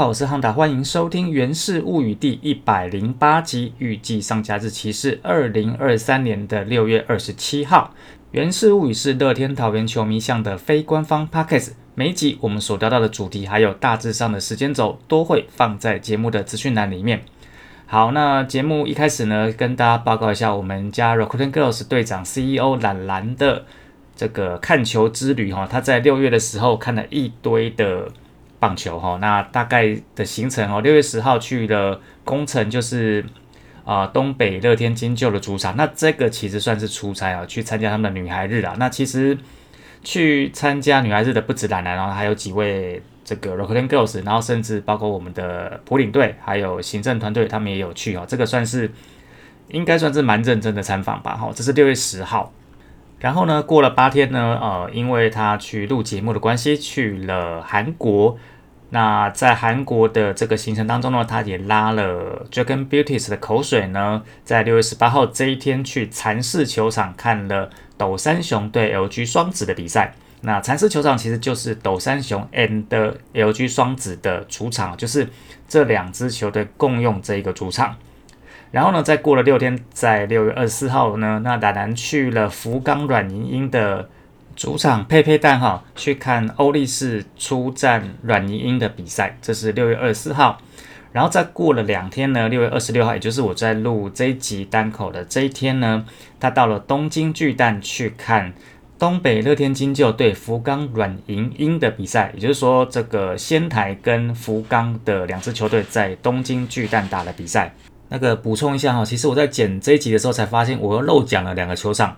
好，我是汉达，欢迎收听《源氏物语》第一百零八集，预计上架日期是二零二三年的六月二十七号。《源氏物语》是乐天桃园球迷向的非官方 podcast，每一集我们所聊到的主题还有大致上的时间轴，都会放在节目的资讯栏里面。好，那节目一开始呢，跟大家报告一下我们家 Recruiting Girls 队长 CEO 懒懒的这个看球之旅哈。他在六月的时候看了一堆的。棒球哈，那大概的行程哦，六月十号去了工程，就是啊东北乐天金鹫的主场。那这个其实算是出差啊，去参加他们的女孩日啊。那其实去参加女孩日的不止兰兰，然后还有几位这个 Rockland Girls，然后甚至包括我们的普领队还有行政团队，他们也有去哦。这个算是应该算是蛮认真的参访吧。哈，这是六月十号。然后呢，过了八天呢，呃，因为他去录节目的关系，去了韩国。那在韩国的这个行程当中呢，他也拉了 Dragon Beauties 的口水呢，在六月十八号这一天去蚕市球场看了斗山熊对 LG 双子的比赛。那蚕市球场其实就是斗山熊 and LG 双子的主场，就是这两支球队共用这一个主场。然后呢，再过了六天，在六月二十四号呢，那达南去了福冈软银鹰的。主场佩佩蛋哈去看欧力士出战软银鹰的比赛，这是六月二十四号。然后再过了两天呢，六月二十六号，也就是我在录这一集单口的这一天呢，他到了东京巨蛋去看东北乐天金鹫对福冈软银鹰的比赛，也就是说这个仙台跟福冈的两支球队在东京巨蛋打了比赛。那个补充一下哈，其实我在剪这一集的时候才发现，我又漏讲了两个球场，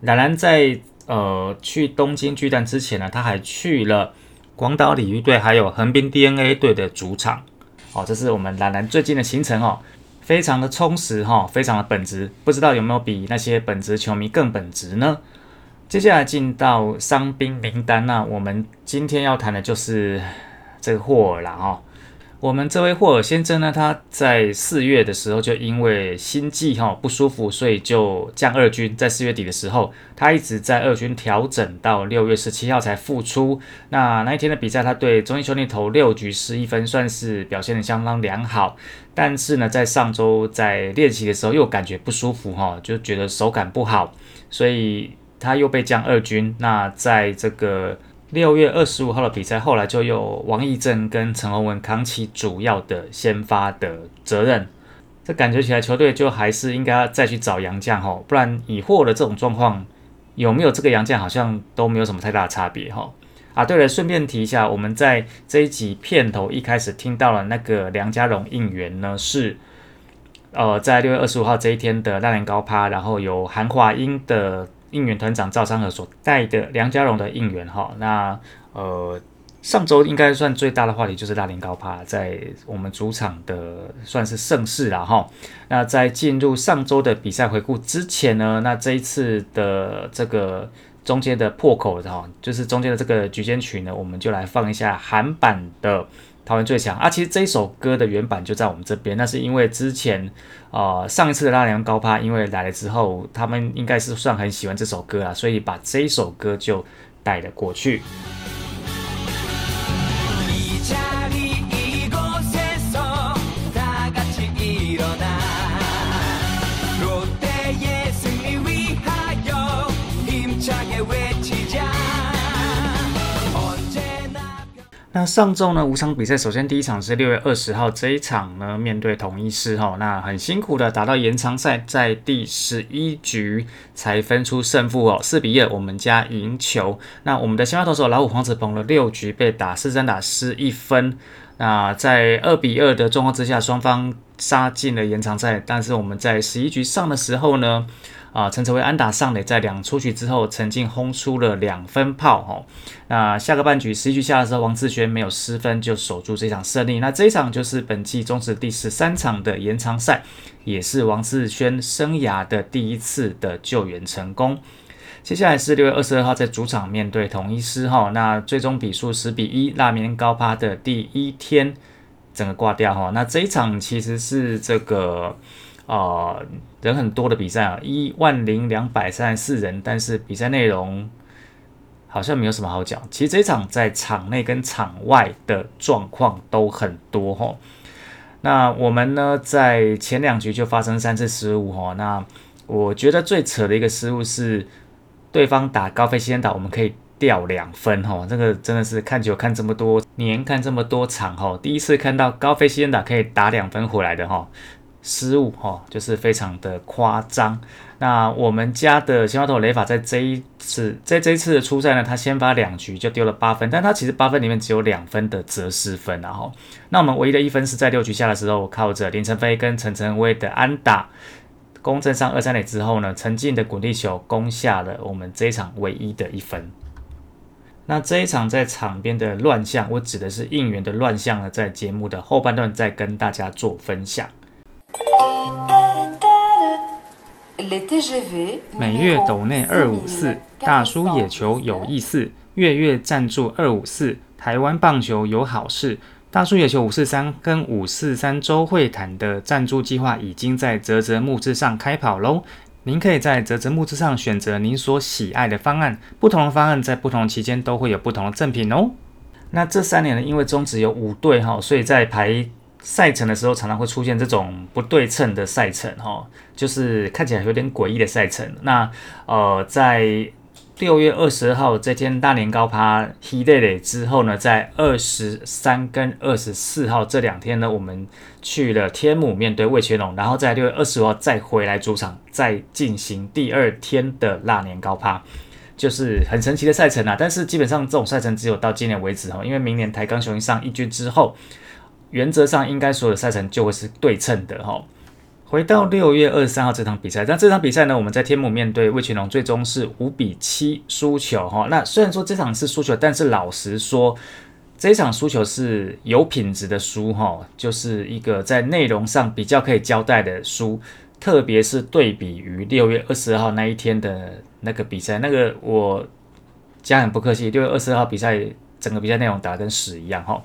冉冉在。呃，去东京巨蛋之前呢，他还去了广岛鲤鱼队，还有横滨 DNA 队的主场。哦，这是我们兰兰最近的行程哦，非常的充实哈，非常的本职。不知道有没有比那些本职球迷更本职呢？接下来进到伤兵名单，那我们今天要谈的就是这个霍尔了哈。我们这位霍尔先生呢，他在四月的时候就因为心悸哈不舒服，所以就降二军。在四月底的时候，他一直在二军调整到六月十七号才复出。那那一天的比赛，他对中英兄弟投六局失一分，算是表现的相当良好。但是呢，在上周在练习的时候又感觉不舒服哈，就觉得手感不好，所以他又被降二军。那在这个六月二十五号的比赛，后来就由王义正跟陈宏文扛起主要的先发的责任。这感觉起来，球队就还是应该再去找杨将哈，不然以货的这种状况，有没有这个杨将好像都没有什么太大的差别哈。啊，对了，顺便提一下，我们在这一集片头一开始听到了那个梁家荣应援呢，是呃在六月二十五号这一天的大年高趴，然后有韩华英的。应援团长赵三和所带的梁家荣的应援哈，那呃上周应该算最大的话题就是大连高趴在我们主场的算是盛世了哈。那在进入上周的比赛回顾之前呢，那这一次的这个中间的破口哈，就是中间的这个局间曲呢，我们就来放一下韩版的。桃园最强啊！其实这一首歌的原版就在我们这边，那是因为之前呃上一次的拉梁高趴，因为来了之后，他们应该是算很喜欢这首歌啦，所以把这一首歌就带了过去。那上周呢五场比赛，首先第一场是六月二十号这一场呢，面对统一狮哈，那很辛苦的打到延长赛，在第十一局才分出胜负哦，四比二我们家赢球。那我们的先发投手老虎黄子鹏了六局被打四三打失一分，那在二比二的状况之下，双方杀进了延长赛，但是我们在十一局上的时候呢。啊，陈哲威安打上垒，在两出局之后，曾经轰出了两分炮哈。那下个半局十一局下的时候，王志轩没有失分，就守住这场胜利。那这一场就是本季终止第十三场的延长赛，也是王志轩生涯的第一次的救援成功。接下来是六月二十二号在主场面对统一狮哈，那最终比数十比一，拉棉高趴的第一天整个挂掉哈。那这一场其实是这个。啊，人很多的比赛啊，一万零两百三十四人，但是比赛内容好像没有什么好讲。其实这场在场内跟场外的状况都很多哈。那我们呢，在前两局就发生三次失误哈。那我觉得最扯的一个失误是，对方打高飞先打，我们可以掉两分哈。这个真的是看球看这么多年，看这么多场哈，第一次看到高飞先打可以打两分回来的哈。失误哈，就是非常的夸张。那我们家的先发投雷法在这一次，在这一次的初赛呢，他先发两局就丢了八分，但他其实八分里面只有两分的折失分然后，那我们唯一的一分是在六局下的时候，靠着林晨飞跟陈晨威的安打攻正上二三垒之后呢，陈进的滚地球攻下了我们这一场唯一的一分。那这一场在场边的乱象，我指的是应援的乱象呢，在节目的后半段再跟大家做分享。每月斗内二五四，大叔野球有意思，月月赞助二五四，台湾棒球有好事。大叔野球五四三跟五四三周会谈的赞助计划已经在泽泽木资上开跑喽！您可以在泽泽木资上选择您所喜爱的方案，不同的方案在不同期间都会有不同的赠品哦。那这三年呢，因为中职有五队哈，所以在排。赛程的时候常常会出现这种不对称的赛程，哈，就是看起来有点诡异的赛程。那呃，在六月二十号这天大年高趴 He Day 之后呢，在二十三跟二十四号这两天呢，我们去了天母面对魏全龙，然后在六月二十五号再回来主场，再进行第二天的腊年高趴，就是很神奇的赛程啊。但是基本上这种赛程只有到今年为止哈，因为明年台钢雄鹰上一军之后。原则上应该所有的赛程就会是对称的哈。回到六月二十三号这场比赛，那这场比赛呢，我们在天母面对魏群龙，最终是五比七输球哈。那虽然说这场是输球，但是老实说，这场输球是有品质的输哈，就是一个在内容上比较可以交代的输，特别是对比于六月二十号那一天的那个比赛，那个我家很不客气，六月二十号比赛整个比赛内容打跟屎一样哈。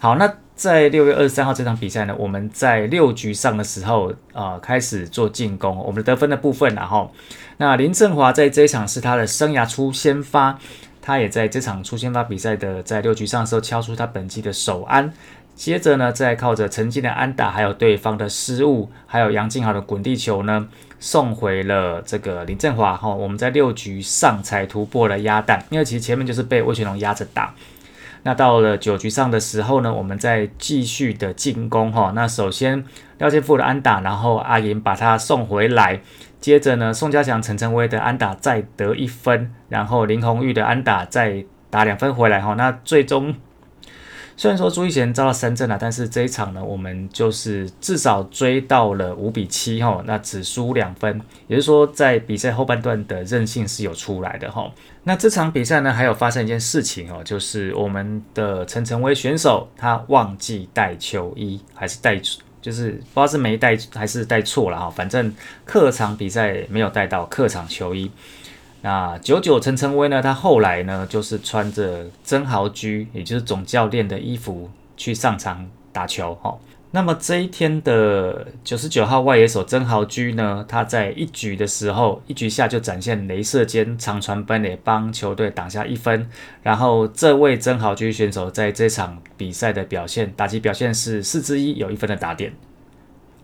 好，那。在六月二十三号这场比赛呢，我们在六局上的时候啊，开始做进攻，我们得分的部分，然后那林振华在这一场是他的生涯初先发，他也在这场初先发比赛的在六局上的时候敲出他本季的首安，接着呢，再靠着曾经的安打，还有对方的失误，还有杨敬豪的滚地球呢，送回了这个林振华哈，我们在六局上才突破了鸭蛋，因为其实前面就是被魏全龙压着打。那到了九局上的时候呢，我们再继续的进攻哈。那首先廖建富的安打，然后阿银把他送回来，接着呢宋家祥、陈晨威的安打再得一分，然后林红玉的安打再打两分回来哈。那最终。虽然说朱一贤遭到三振了，但是这一场呢，我们就是至少追到了五比七哈，那只输两分，也就是说在比赛后半段的韧性是有出来的哈。那这场比赛呢，还有发生一件事情哦，就是我们的陈晨威选手他忘记带球衣，还是带就是不知道是没带还是带错了哈，反正客场比赛没有带到客场球衣。那九九陈晨威呢？他后来呢，就是穿着曾豪居，也就是总教练的衣服去上场打球。哈，那么这一天的九十九号外野手曾豪居呢，他在一局的时候，一局下就展现镭射间长传本垒，帮球队挡下一分。然后这位曾豪居选手在这场比赛的表现，打击表现是四之一，有一分的打点。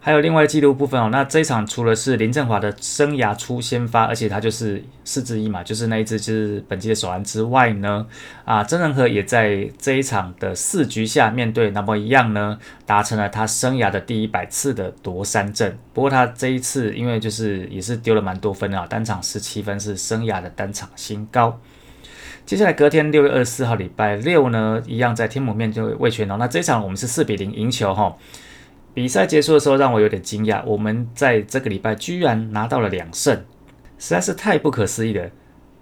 还有另外记录部分哦，那这一场除了是林振华的生涯初先发，而且他就是四之一嘛，就是那一支就是本季的首安之外呢，啊，曾仁和也在这一场的四局下面对那么一样呢，达成了他生涯的第一百次的夺三振。不过他这一次因为就是也是丢了蛮多分啊，单场十七分是生涯的单场新高。接下来隔天六月二十四号礼拜六呢，一样在天母面对魏全龙，那这一场我们是四比零赢球哈。比赛结束的时候，让我有点惊讶。我们在这个礼拜居然拿到了两胜，实在是太不可思议了。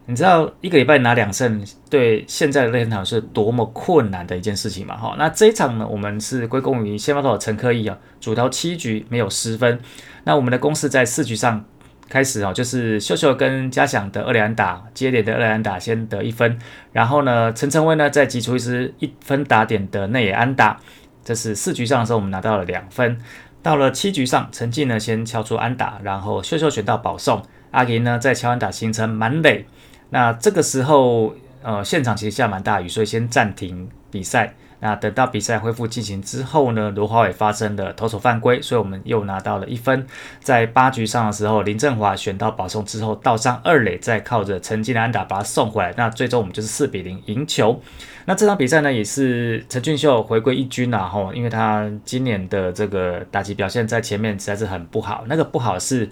你知道一个礼拜拿两胜，对现在的任天堂是多么困难的一件事情吗？哈，那这一场呢，我们是归功于先发投陈科义啊，主投七局没有失分。那我们的攻势在四局上开始哦，就是秀秀跟嘉祥的二连打接连的二连打先得一分，然后呢，陈晨威呢再挤出一支一分打点的内野安打。这是四局上的时候，我们拿到了两分。到了七局上，陈进呢先敲出安打，然后秀秀选到保送，阿银呢在敲安打形成满垒。那这个时候，呃现场其实下蛮大雨，所以先暂停比赛。那等到比赛恢复进行之后呢，罗华伟发生了投手犯规，所以我们又拿到了一分。在八局上的时候，林振华选到保送之后，倒上二垒，再靠着陈金安打把他送回来。那最终我们就是四比零赢球。那这场比赛呢，也是陈俊秀回归一军啊，吼，因为他今年的这个打击表现在前面实在是很不好。那个不好是，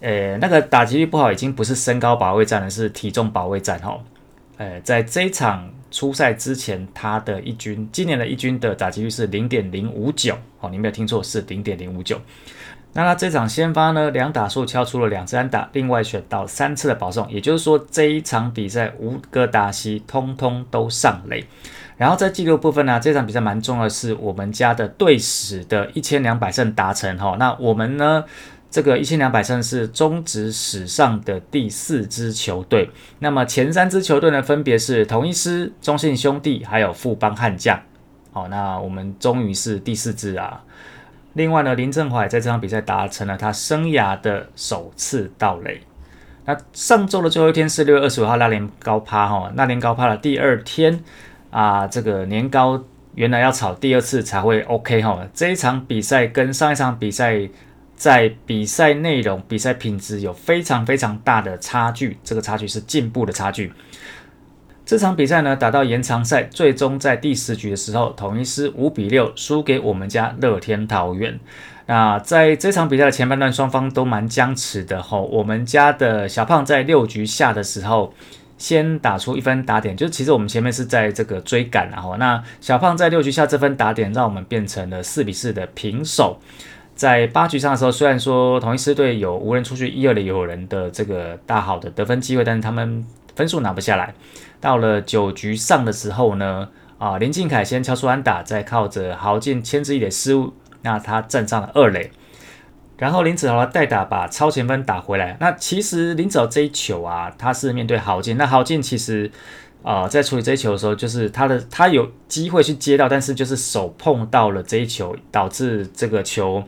呃，那个打击率不好已经不是身高保卫战了，是体重保卫战，吼。呃，在这一场。初赛之前，他的一军今年的一军的打击率是零点零五九，哦，你没有听错，是零点零五九。那他这场先发呢，两打数敲出了两次安打，另外选到三次的保送，也就是说这一场比赛五个打席通通都上垒。然后在记录部分呢，这场比赛蛮重要的是我们家的队史的一千两百胜达成，哈，那我们呢？这个一千两百胜是中职史上的第四支球队，那么前三支球队呢，分别是同一师、中信兄弟，还有富邦悍将。好，那我们终于是第四支啊。另外呢，林振怀在这场比赛达成了他生涯的首次盗垒。那上周的最后一天是六月二十五号，那年高趴哈，那年高趴的第二天啊，这个年糕原来要炒第二次才会 OK 哈。这一场比赛跟上一场比赛。在比赛内容、比赛品质有非常非常大的差距，这个差距是进步的差距。这场比赛呢，打到延长赛，最终在第十局的时候，统一师五比六输给我们家乐天桃园。那在这场比赛的前半段，双方都蛮僵持的吼。我们家的小胖在六局下的时候，先打出一分打点，就是其实我们前面是在这个追赶然后，那小胖在六局下这分打点，让我们变成了四比四的平手。在八局上的时候，虽然说同一师队有无人出去一二垒有人的这个大好的得分机会，但是他们分数拿不下来。到了九局上的时候呢，啊林敬凯先敲出安打，再靠着豪进牵制一点失误，那他站上了二垒。然后林子豪代打把超前分打回来。那其实林子豪这一球啊，他是面对豪进，那豪进其实啊在处理这一球的时候，就是他的他有机会去接到，但是就是手碰到了这一球，导致这个球。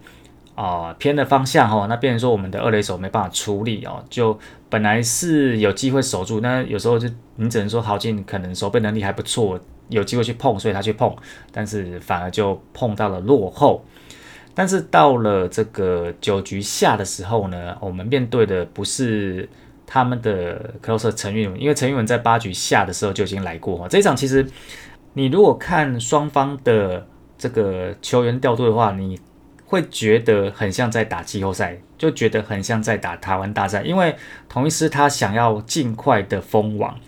啊，偏的方向哈，那变成说我们的二垒手没办法处理哦，就本来是有机会守住，那有时候就你只能说豪进可能守备能力还不错，有机会去碰，所以他去碰，但是反而就碰到了落后。但是到了这个九局下的时候呢，我们面对的不是他们的 closer 陈运文，因为陈运文在八局下的时候就已经来过哈。这一场其实你如果看双方的这个球员调度的话，你。会觉得很像在打季后赛，就觉得很像在打台湾大赛，因为同一师他想要尽快的封网，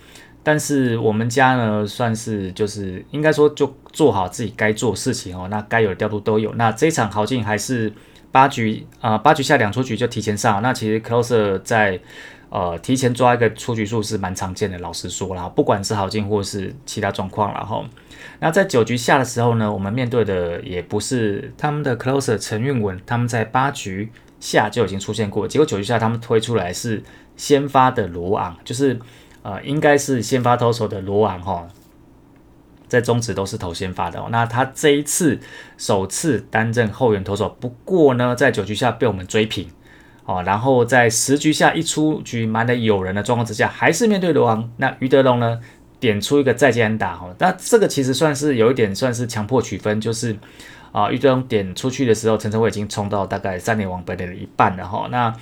但是我们家呢算是就是应该说就做好自己该做事情哦，那该有的调度都有。那这一场豪进还是八局啊八局下两出局就提前上，那其实 closer 在。呃，提前抓一个出局数是蛮常见的，老实说啦，不管是好进或是其他状况了哈。那在九局下的时候呢，我们面对的也不是他们的 closer 陈运文，他们在八局下就已经出现过，结果九局下他们推出来是先发的罗昂，就是呃应该是先发投手的罗昂哈，在中职都是投先发的。那他这一次首次担任后援投手，不过呢，在九局下被我们追平。哦，然后在十局下一出局蛮的有人的状况之下，还是面对罗昂，那于德龙呢点出一个再见打哈，那这个其实算是有一点算是强迫取分，就是啊于德龙点出去的时候，陈晨伟已经冲到大概三点往本垒的一半了哈，那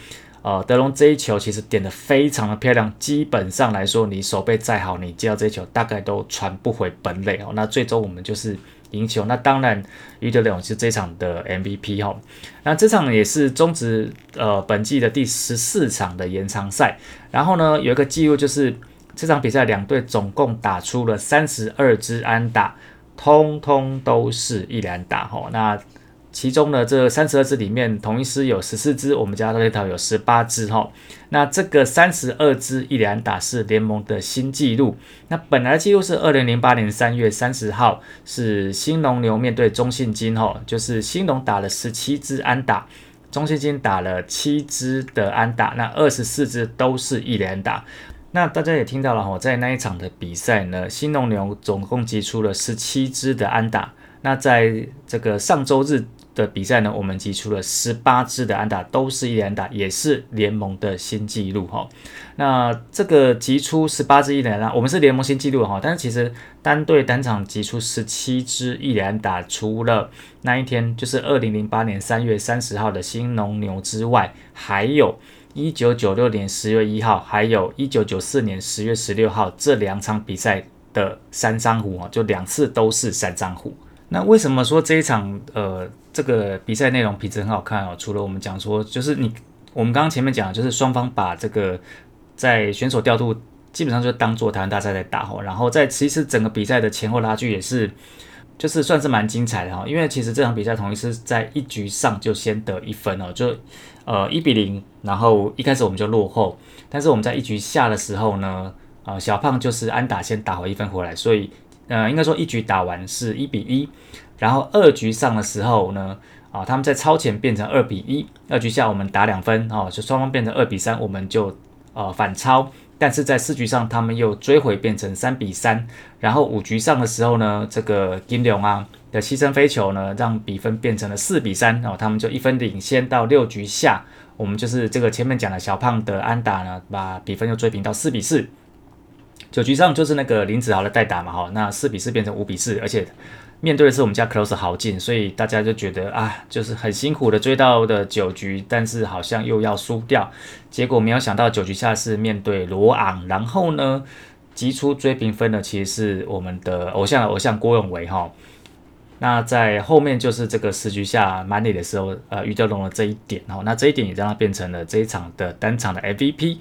呃德龙这一球其实点的非常的漂亮，基本上来说你手背再好，你接到这一球大概都传不回本垒哦，那最终我们就是。赢球，那当然于德龙是这场的 MVP 哈。那这场也是中职呃本季的第十四场的延长赛。然后呢，有一个记录就是这场比赛两队总共打出了三十二支安打，通通都是一连打哈。那其中呢，这三十二支里面，同一师有十四支，我们家的那套有十八支哈。那这个三十二支一连打是联盟的新纪录。那本来记录是二零零八年三月三十号，是新农牛面对中信金哈，就是新农打了十七支安打，中信金打了七支的安打，那二十四支都是一连打。那大家也听到了哈，在那一场的比赛呢，新农牛总共击出了十七支的安打。那在这个上周日。的比赛呢，我们击出了十八支的安打，都是一连打，也是联盟的新纪录哈。那这个击出十八支一连打，我们是联盟新纪录哈。但是其实单队单场击出十七支一连打，除了那一天就是二零零八年三月三十号的新农牛之外，还有一九九六年十月一号，还有一九九四年十月十六号这两场比赛的三张虎哦，就两次都是三张虎。那为什么说这一场呃这个比赛内容品质很好看哦？除了我们讲说，就是你我们刚刚前面讲，就是双方把这个在选手调度基本上就当做台湾大赛在打哦，然后在其实整个比赛的前后拉锯也是就是算是蛮精彩的哈，因为其实这场比赛同一是在一局上就先得一分哦，就呃一比零，然后一开始我们就落后，但是我们在一局下的时候呢，呃小胖就是安打先打回一分回来，所以。呃，应该说一局打完是一比一，然后二局上的时候呢，啊，他们在超前变成二比一，二局下我们打两分，哦，就双方变成二比三，我们就呃反超，但是在四局上他们又追回变成三比三，然后五局上的时候呢，这个金龙啊的牺牲飞球呢，让比分变成了四比三，哦，他们就一分领先到六局下，我们就是这个前面讲的小胖的安打呢，把比分又追平到四比四。九局上就是那个林子豪的代打嘛，哈，那四比四变成五比四，而且面对的是我们家 Close 豪进，所以大家就觉得啊，就是很辛苦的追到的九局，但是好像又要输掉，结果没有想到九局下是面对罗昂，然后呢，击出追平分的其实是我们的偶像偶像郭永维哈，那在后面就是这个时局下满垒的时候，呃，余德龙的这一点哦，那这一点也让他变成了这一场的单场的 MVP。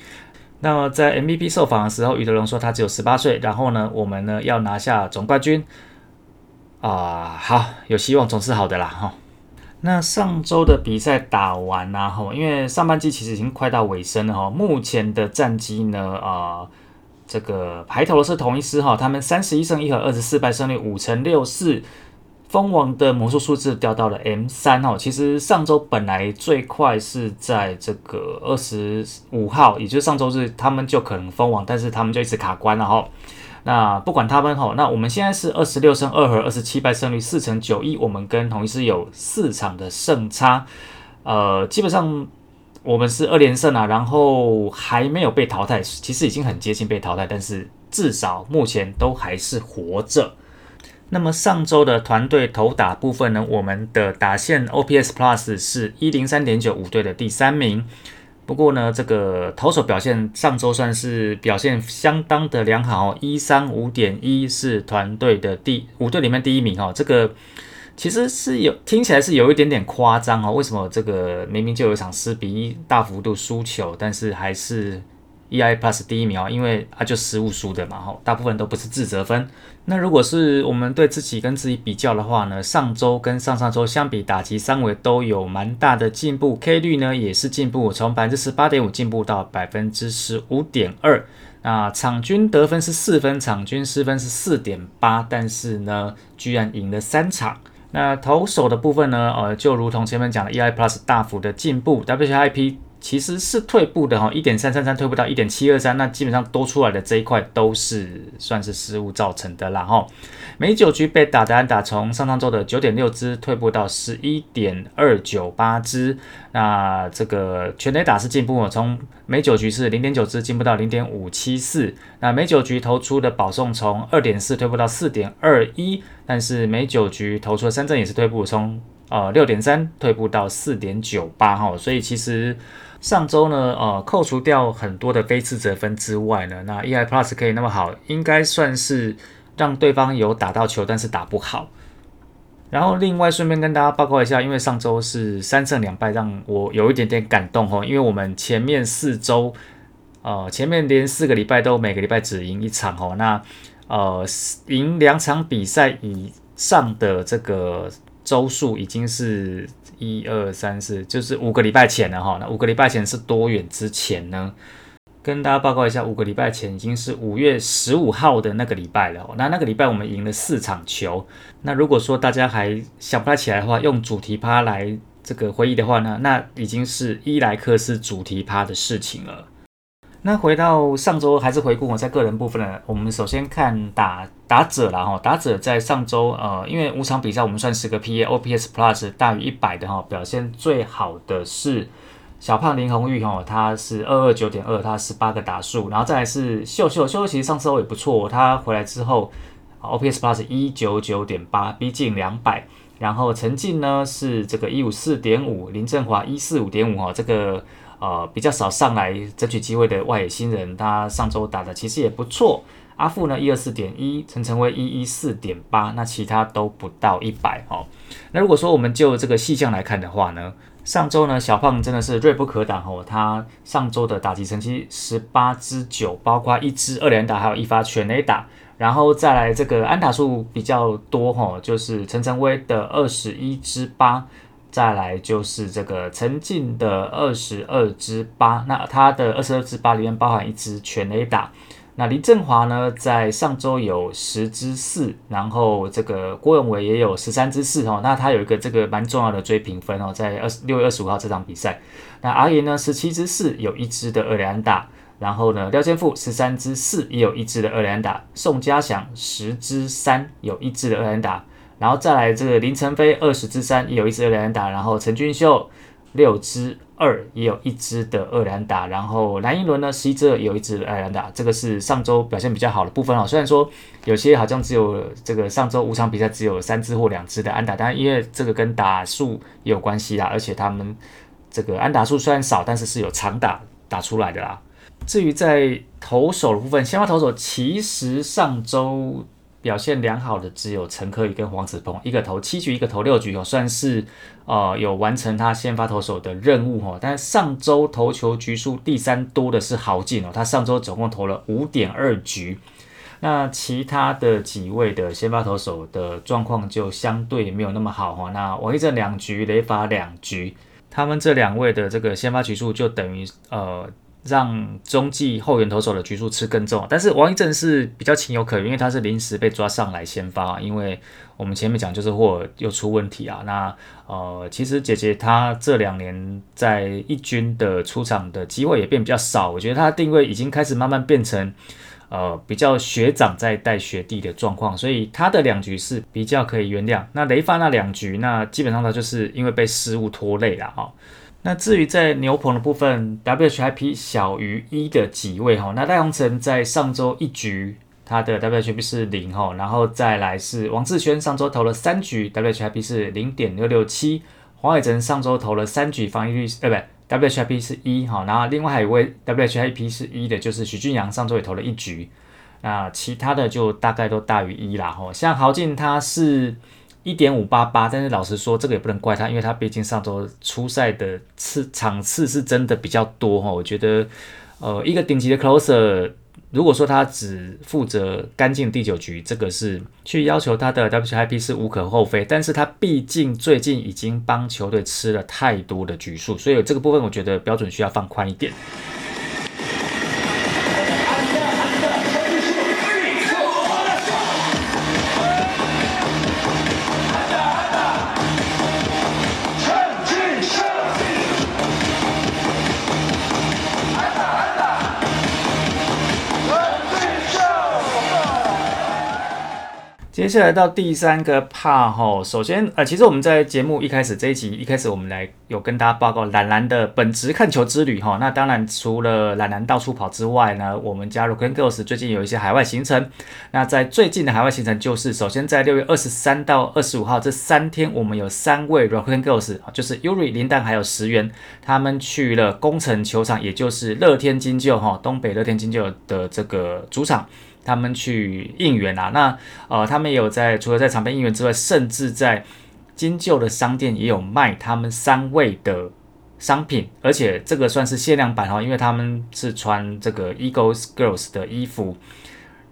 那么在 MVP 受访的时候，余德龙说他只有十八岁，然后呢，我们呢要拿下总冠军啊，好，有希望总是好的啦哈。那上周的比赛打完然后，因为上半季其实已经快到尾声了哈，目前的战绩呢啊，这个排头的是同一师哈，他们三十一胜一和二十四败，胜率五成六四。蜂王的魔术数字掉到了 M 三哦，其实上周本来最快是在这个二十五号，也就是上周日，他们就可能封王，但是他们就一直卡关了哈。那不管他们哈，那我们现在是二十六胜二和二十七败，胜率四成九一，我们跟同一是有四场的胜差，呃，基本上我们是二连胜啊，然后还没有被淘汰，其实已经很接近被淘汰，但是至少目前都还是活着。那么上周的团队投打部分呢，我们的打线 OPS Plus 是一零三点九，五队的第三名。不过呢，这个投手表现上周算是表现相当的良好，一三五点一是团队的第五队里面第一名哦。这个其实是有听起来是有一点点夸张哦。为什么这个明明就有一场四比一大幅度输球，但是还是？E.I. Plus 第一名啊，因为啊就失误输的嘛，吼，大部分都不是自责分。那如果是我们对自己跟自己比较的话呢，上周跟上上周相比，打击三围都有蛮大的进步，K 率呢也是进步，从百分之十八点五进步到百分之十五点二。那场均得分是四分，场均失分是四点八，但是呢，居然赢了三场。那投手的部分呢，呃，就如同前面讲的，E.I. Plus 大幅的进步，WHIP。其实是退步的哈，一点三三三退步到一点七二三，那基本上多出来的这一块都是算是失误造成的啦哈。美九局被打的安打从上上周的九点六支退步到十一点二九八支，那这个全垒打是进步，从美九局是零点九支进步到零点五七四，那美九局投出的保送从二点四退步到四点二一，但是美九局投出的三振也是退步，从呃六点三退步到四点九八哈，所以其实。上周呢，呃，扣除掉很多的非自责分之外呢，那 E I Plus 可以那么好，应该算是让对方有打到球，但是打不好。然后另外顺便跟大家报告一下，因为上周是三胜两败，让我有一点点感动哦。因为我们前面四周，呃，前面连四个礼拜都每个礼拜只赢一场哦，那呃，赢两场比赛以上的这个周数已经是。一二三四，就是五个礼拜前了哈。那五个礼拜前是多远之前呢？跟大家报告一下，五个礼拜前已经是五月十五号的那个礼拜了。那那个礼拜我们赢了四场球。那如果说大家还想不太起来的话，用主题趴来这个回忆的话呢，那已经是伊莱克斯主题趴的事情了。那回到上周还是回顾我在个人部分呢，我们首先看打打者啦哈，打者在上周呃，因为五场比赛我们算是个 P A O P S Plus 大于一百的哈，表现最好的是小胖林红玉哈，他是二二九点二，他十八个打数，然后再来是秀秀秀秀，其实上周也不错，他回来之后 O P S Plus 一九九点八，逼近两百，然后陈进呢是这个一五四点五，林振华一四五点五哈，这个。呃，比较少上来争取机会的外野新人，他上周打的其实也不错。阿富呢一二四点一，陈晨威一一四点八，那其他都不到一百哦。那如果说我们就这个细项来看的话呢，上周呢小胖真的是锐不可挡哦。他上周的打击成绩十八支九，包括一支二连打，还有一发全垒打，然后再来这个安打数比较多哈，就是陈晨威的二十一支八。再来就是这个陈进的二十二支八，那他的二十二支八里面包含一支全垒打。那林振华呢，在上周有十支四，然后这个郭永伟也有十三支四哦。那他有一个这个蛮重要的追平分哦，在二十六月二十五号这场比赛。那阿言呢，十七支四，有一支的二连打。然后呢，廖建富十三支四，也有一支的二连打。宋家祥十支三，有一支的二连打。然后再来这个林晨飞二十支三也有一支二连打，然后陈俊秀六支二也有一支的二连打，然后蓝一轮呢十一支二有一支二连打，这个是上周表现比较好的部分哦。虽然说有些好像只有这个上周五场比赛只有三支或两支的安打，但因为这个跟打数有关系啦，而且他们这个安打数虽然少，但是是有长打打出来的啦。至于在投手的部分，先发投手其实上周。表现良好的只有陈科宇跟黄子鹏，一个投七局，一个投六局哦，算是呃有完成他先发投手的任务哦。但上周投球局数第三多的是豪进哦，他上周总共投了五点二局。那其他的几位的先发投手的状况就相对没有那么好哈。那王一正两局，雷法两局，他们这两位的这个先发局数就等于呃。让中继后援投手的局数吃更重，但是王一正是比较情有可原，因为他是临时被抓上来先发，因为我们前面讲就是霍尔又出问题啊。那呃，其实姐姐她这两年在一军的出场的机会也变比较少，我觉得他的定位已经开始慢慢变成呃比较学长在带学弟的状况，所以他的两局是比较可以原谅。那雷发那两局，那基本上他就是因为被失误拖累了哈。那至于在牛棚的部分，WHIP 小于一的几位哈，那戴宏成在上周一局他的 WHIP 是零哈，然后再来是王志轩上周投了三局，WHIP 是零点六六七，黄伟哲上周投了三局，防御率呃不，WHIP 是一哈，然后另外还有一位 WHIP 是一的，就是许俊阳上周也投了一局，那其他的就大概都大于一啦哈，像豪进他是。一点五八八，但是老实说，这个也不能怪他，因为他毕竟上周初赛的次场次是真的比较多哈。我觉得，呃，一个顶级的 closer，如果说他只负责干净第九局，这个是去要求他的 WIP 是无可厚非。但是他毕竟最近已经帮球队吃了太多的局数，所以这个部分我觉得标准需要放宽一点。接下来到第三个怕哈，首先呃，其实我们在节目一开始这一集一开始，我们来有跟大家报告懒懒的本职看球之旅哈。那当然除了懒懒到处跑之外呢，我们加入 Green Girls 最近有一些海外行程。那在最近的海外行程就是，首先在六月二十三到二十五号这三天，我们有三位 Rock and Girls 就是 Yuri 林丹还有石原，他们去了工程球场，也就是乐天金鹫哈，东北乐天金鹫的这个主场。他们去应援啊，那呃，他们也有在除了在场边应援之外，甚至在金旧的商店也有卖他们三位的商品，而且这个算是限量版哈，因为他们是穿这个 Eagles Girls 的衣服，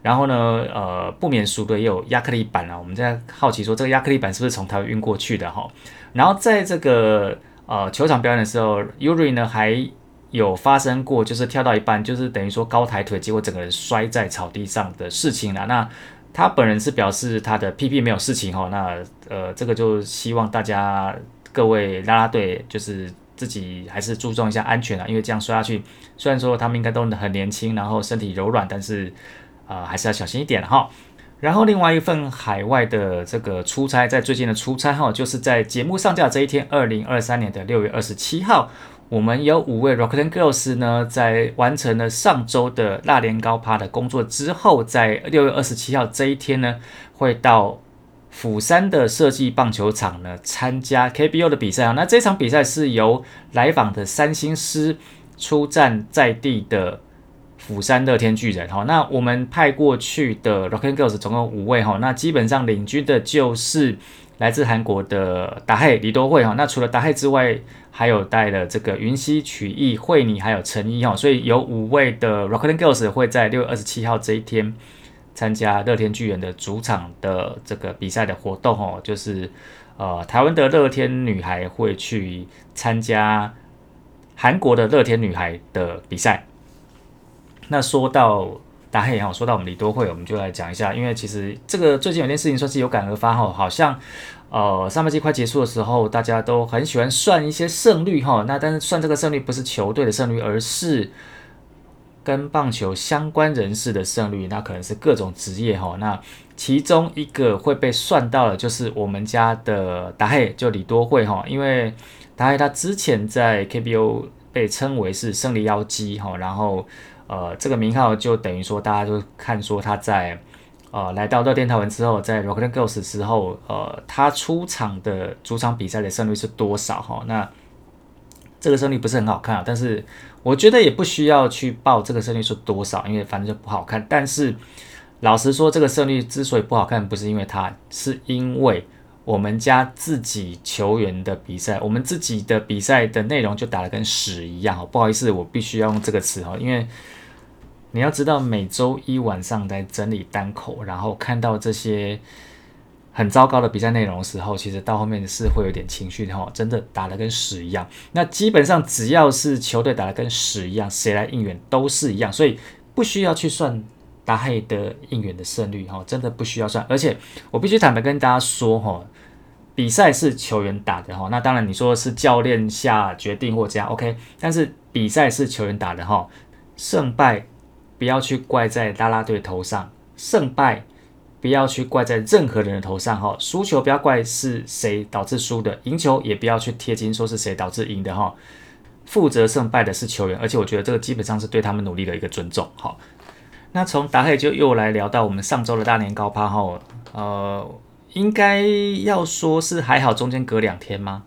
然后呢，呃，不免俗的也有亚克力板啊，我们在好奇说这个亚克力板是不是从台湾运过去的哈，然后在这个呃球场表演的时候，Yuri 呢还。有发生过，就是跳到一半，就是等于说高抬腿，结果整个人摔在草地上的事情了。那他本人是表示他的屁屁没有事情哈。那呃，这个就希望大家各位啦啦队就是自己还是注重一下安全啊，因为这样摔下去，虽然说他们应该都很年轻，然后身体柔软，但是呃还是要小心一点哈。然后另外一份海外的这个出差，在最近的出差哈，就是在节目上架这一天，二零二三年的六月二十七号，我们有五位 Rock and Girls 呢，在完成了上周的辣年糕趴的工作之后，在六月二十七号这一天呢，会到釜山的设计棒球场呢参加 KBO 的比赛啊。那这场比赛是由来访的三星师出战在地的。釜山乐天巨人哈，那我们派过去的 Rock and Girls 总共五位哈，那基本上领军的就是来自韩国的达黑李多惠哈，那除了达黑之外，还有带了这个云溪曲艺惠妮还有陈一哈，所以有五位的 Rock and Girls 会在六月二十七号这一天参加乐天巨人的主场的这个比赛的活动哦，就是呃台湾的乐天女孩会去参加韩国的乐天女孩的比赛。那说到大黑哈，说到我们李多惠，我们就来讲一下，因为其实这个最近有件事情算是有感而发哈，好像呃上半季快结束的时候，大家都很喜欢算一些胜率哈，那但是算这个胜率不是球队的胜率，而是跟棒球相关人士的胜率，那可能是各种职业哈，那其中一个会被算到的，就是我们家的达黑，就李多惠哈，因为达黑他之前在 KBO 被称为是胜利妖姬哈，然后。呃，这个名号就等于说，大家都看说他在呃来到乐天台湾之后，在 Rock and Girls 之后，呃，他出场的主场比赛的胜率是多少哈？那这个胜率不是很好看啊，但是我觉得也不需要去报这个胜率是多少，因为反正就不好看。但是老实说，这个胜率之所以不好看，不是因为他，是因为我们家自己球员的比赛，我们自己的比赛的内容就打得跟屎一样。哦不好意思，我必须要用这个词哈，因为。你要知道，每周一晚上在整理单口，然后看到这些很糟糕的比赛内容的时候，其实到后面是会有点情绪的哈，真的打得跟屎一样。那基本上只要是球队打得跟屎一样，谁来应援都是一样，所以不需要去算达黑的应援的胜率哈，真的不需要算。而且我必须坦白跟大家说哈，比赛是球员打的哈，那当然你说是教练下决定或这样 OK，但是比赛是球员打的哈，胜败。不要去怪在啦啦队头上，胜败不要去怪在任何人的头上哈，输球不要怪是谁导致输的，赢球也不要去贴金说是谁导致赢的哈，负责胜败的是球员，而且我觉得这个基本上是对他们努力的一个尊重哈。那从打黑就又来聊到我们上周的大年高趴哈，呃，应该要说是还好，中间隔两天吗？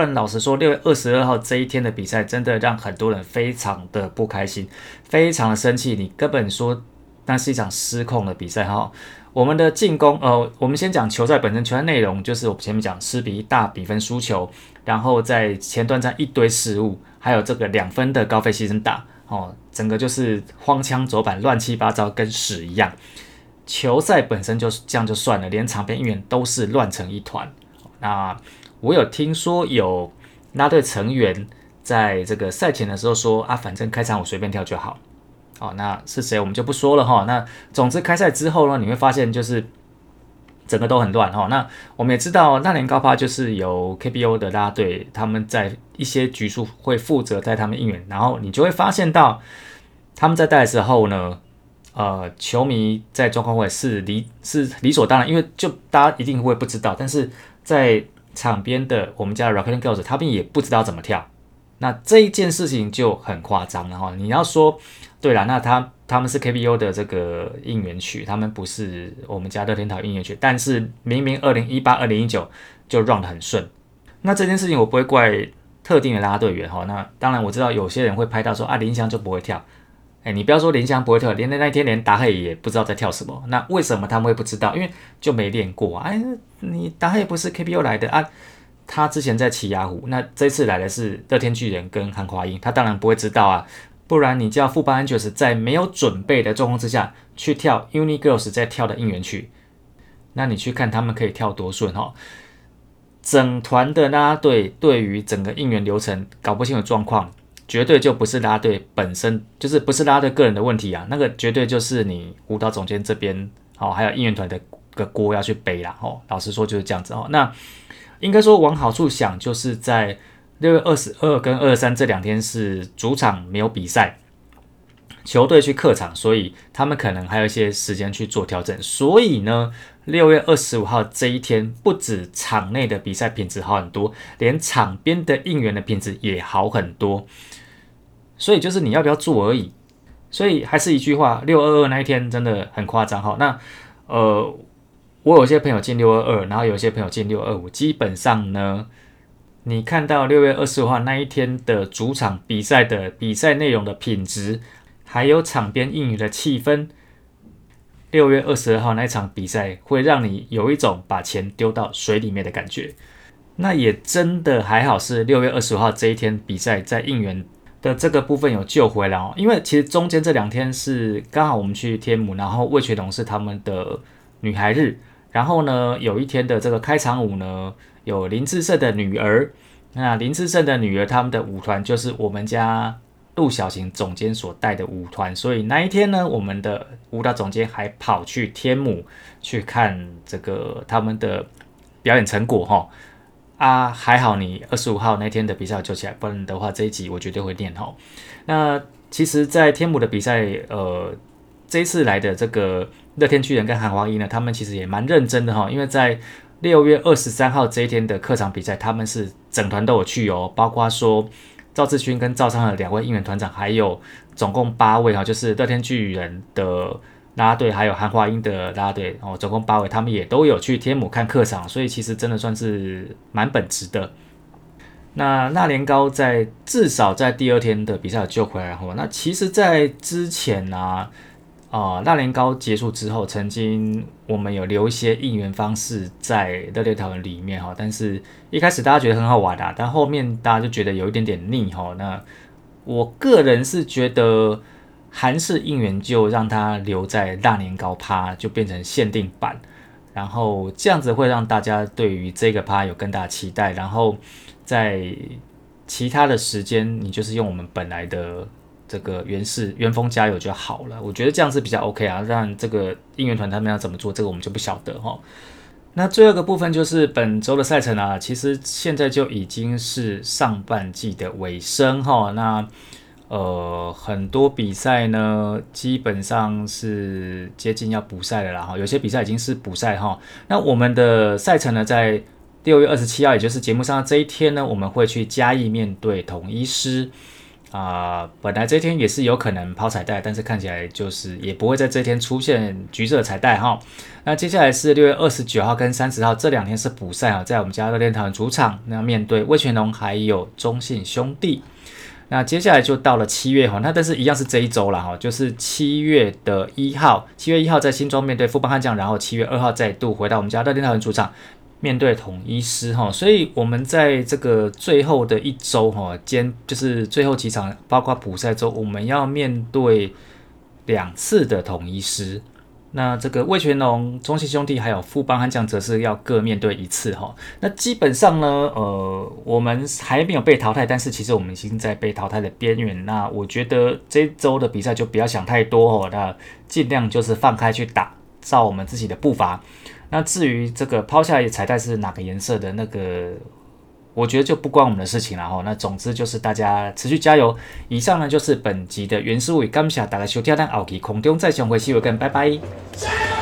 不然，老实说，六月二十二号这一天的比赛，真的让很多人非常的不开心，非常的生气。你根本说那是一场失控的比赛哈。我们的进攻，呃，我们先讲球赛本身，球赛内容就是我们前面讲失比一大比分输球，然后在前段战一堆失误，还有这个两分的高飞牺牲打，哦，整个就是荒腔走板，乱七八糟，跟屎一样。球赛本身就是这样就算了，连场边应援都是乱成一团。那。我有听说有拉队成员在这个赛前的时候说啊，反正开场我随便跳就好。哦，那是谁我们就不说了哈。那总之开赛之后呢，你会发现就是整个都很乱哈。那我们也知道那年高趴就是由 KBO 的拉队，他们在一些局数会负责带他们应援，然后你就会发现到他们在带的时候呢，呃，球迷在状况会是理是理所当然，因为就大家一定会不知道，但是在场边的我们家的 Rockin' Girls，他们也不知道怎么跳，那这一件事情就很夸张了哈。你要说对了，那他他们是 KBO 的这个应援曲，他们不是我们家乐天桃应援曲，但是明明二零一八、二零一九就 run 得很顺。那这件事情我不会怪特定的拉队员哈。那当然我知道有些人会拍到说啊林翔就不会跳。哎，你不要说林香不会跳，连那那天连达黑也不知道在跳什么。那为什么他们会不知道？因为就没练过。哎，你达黑不是 KPO 来的啊？他之前在奇雅虎，那这次来的是乐天巨人跟韩华英，他当然不会知道啊。不然你叫富邦安爵士在没有准备的状况之下去跳 Uni Girls 在跳的应援曲，那你去看他们可以跳多顺哈。整团的啦啦队对于整个应援流程搞不清楚状况。绝对就不是拉队本身，就是不是拉队个人的问题啊，那个绝对就是你舞蹈总监这边哦，还有应援团的个锅要去背啦哦。老实说就是这样子哦。那应该说往好处想，就是在六月二十二跟二十三这两天是主场没有比赛，球队去客场，所以他们可能还有一些时间去做调整。所以呢，六月二十五号这一天，不止场内的比赛品质好很多，连场边的应援的品质也好很多。所以就是你要不要做而已。所以还是一句话，六二二那一天真的很夸张哈。那呃，我有些朋友进六二二，然后有些朋友进六二五，基本上呢，你看到六月二十五号那一天的主场比赛的比赛内容的品质，还有场边应援的气氛，六月二十二号那场比赛会让你有一种把钱丢到水里面的感觉。那也真的还好是六月二十五号这一天比赛在应援。的这个部分有救回来哦，因为其实中间这两天是刚好我们去天母，然后魏全龙是他们的女孩日，然后呢有一天的这个开场舞呢有林志胜的女儿，那林志胜的女儿他们的舞团就是我们家陆小晴总监所带的舞团，所以那一天呢我们的舞蹈总监还跑去天母去看这个他们的表演成果哈。啊，还好你二十五号那天的比赛救起来，不然的话这一集我绝对会念哈。那其实，在天母的比赛，呃，这一次来的这个乐天巨人跟韩华一呢，他们其实也蛮认真的哈，因为在六月二十三号这一天的客场比赛，他们是整团都有去哦，包括说赵志勋跟赵昌的两位应援团长，还有总共八位哈，就是乐天巨人的。拉队还有韩华英的拉队哦，总共八位，他们也都有去天母看客场，所以其实真的算是蛮本值的。那那年高在至少在第二天的比赛救回来，然后那其实，在之前呢，啊，那年高结束之后，曾经我们有留一些应援方式在热烈讨论里面哈，但是一开始大家觉得很好玩的，但后面大家就觉得有一点点腻哈。那我个人是觉得。韩式应援就让它留在大年糕趴，就变成限定版，然后这样子会让大家对于这个趴有更大期待。然后在其他的时间，你就是用我们本来的这个原式原风加油就好了。我觉得这样子比较 OK 啊。让这个应援团他们要怎么做，这个我们就不晓得哈。那最后个部分就是本周的赛程啊，其实现在就已经是上半季的尾声哈。那呃，很多比赛呢，基本上是接近要补赛的啦哈。有些比赛已经是补赛哈。那我们的赛程呢，在六月二十七号，也就是节目上这一天呢，我们会去嘉义面对统一师啊。本来这一天也是有可能抛彩带，但是看起来就是也不会在这天出现橘色彩带哈。那接下来是六月二十九号跟三十号这两天是补赛啊，在我们家乐天堂主场，那面对魏全龙还有中信兄弟。那接下来就到了七月哈，那但是一样是这一周了哈，就是七月的一号，七月一号在新庄面对富邦悍将，然后七月二号再度回到我们家乐天桃园主场面对统一师哈，所以我们在这个最后的一周哈，兼就是最后几场，包括补赛周，我们要面对两次的统一师。那这个魏全龙、中信兄弟还有富邦悍将则是要各面对一次哈。那基本上呢，呃，我们还没有被淘汰，但是其实我们已经在被淘汰的边缘。那我觉得这周的比赛就不要想太多哦，那尽量就是放开去打，照我们自己的步伐。那至于这个抛下来的彩带是哪个颜色的那个？我觉得就不关我们的事情了哈。那总之就是大家持续加油。以上呢就是本集的原始物语，感谢大家收听，咱后期空中再相会，see you again，拜拜。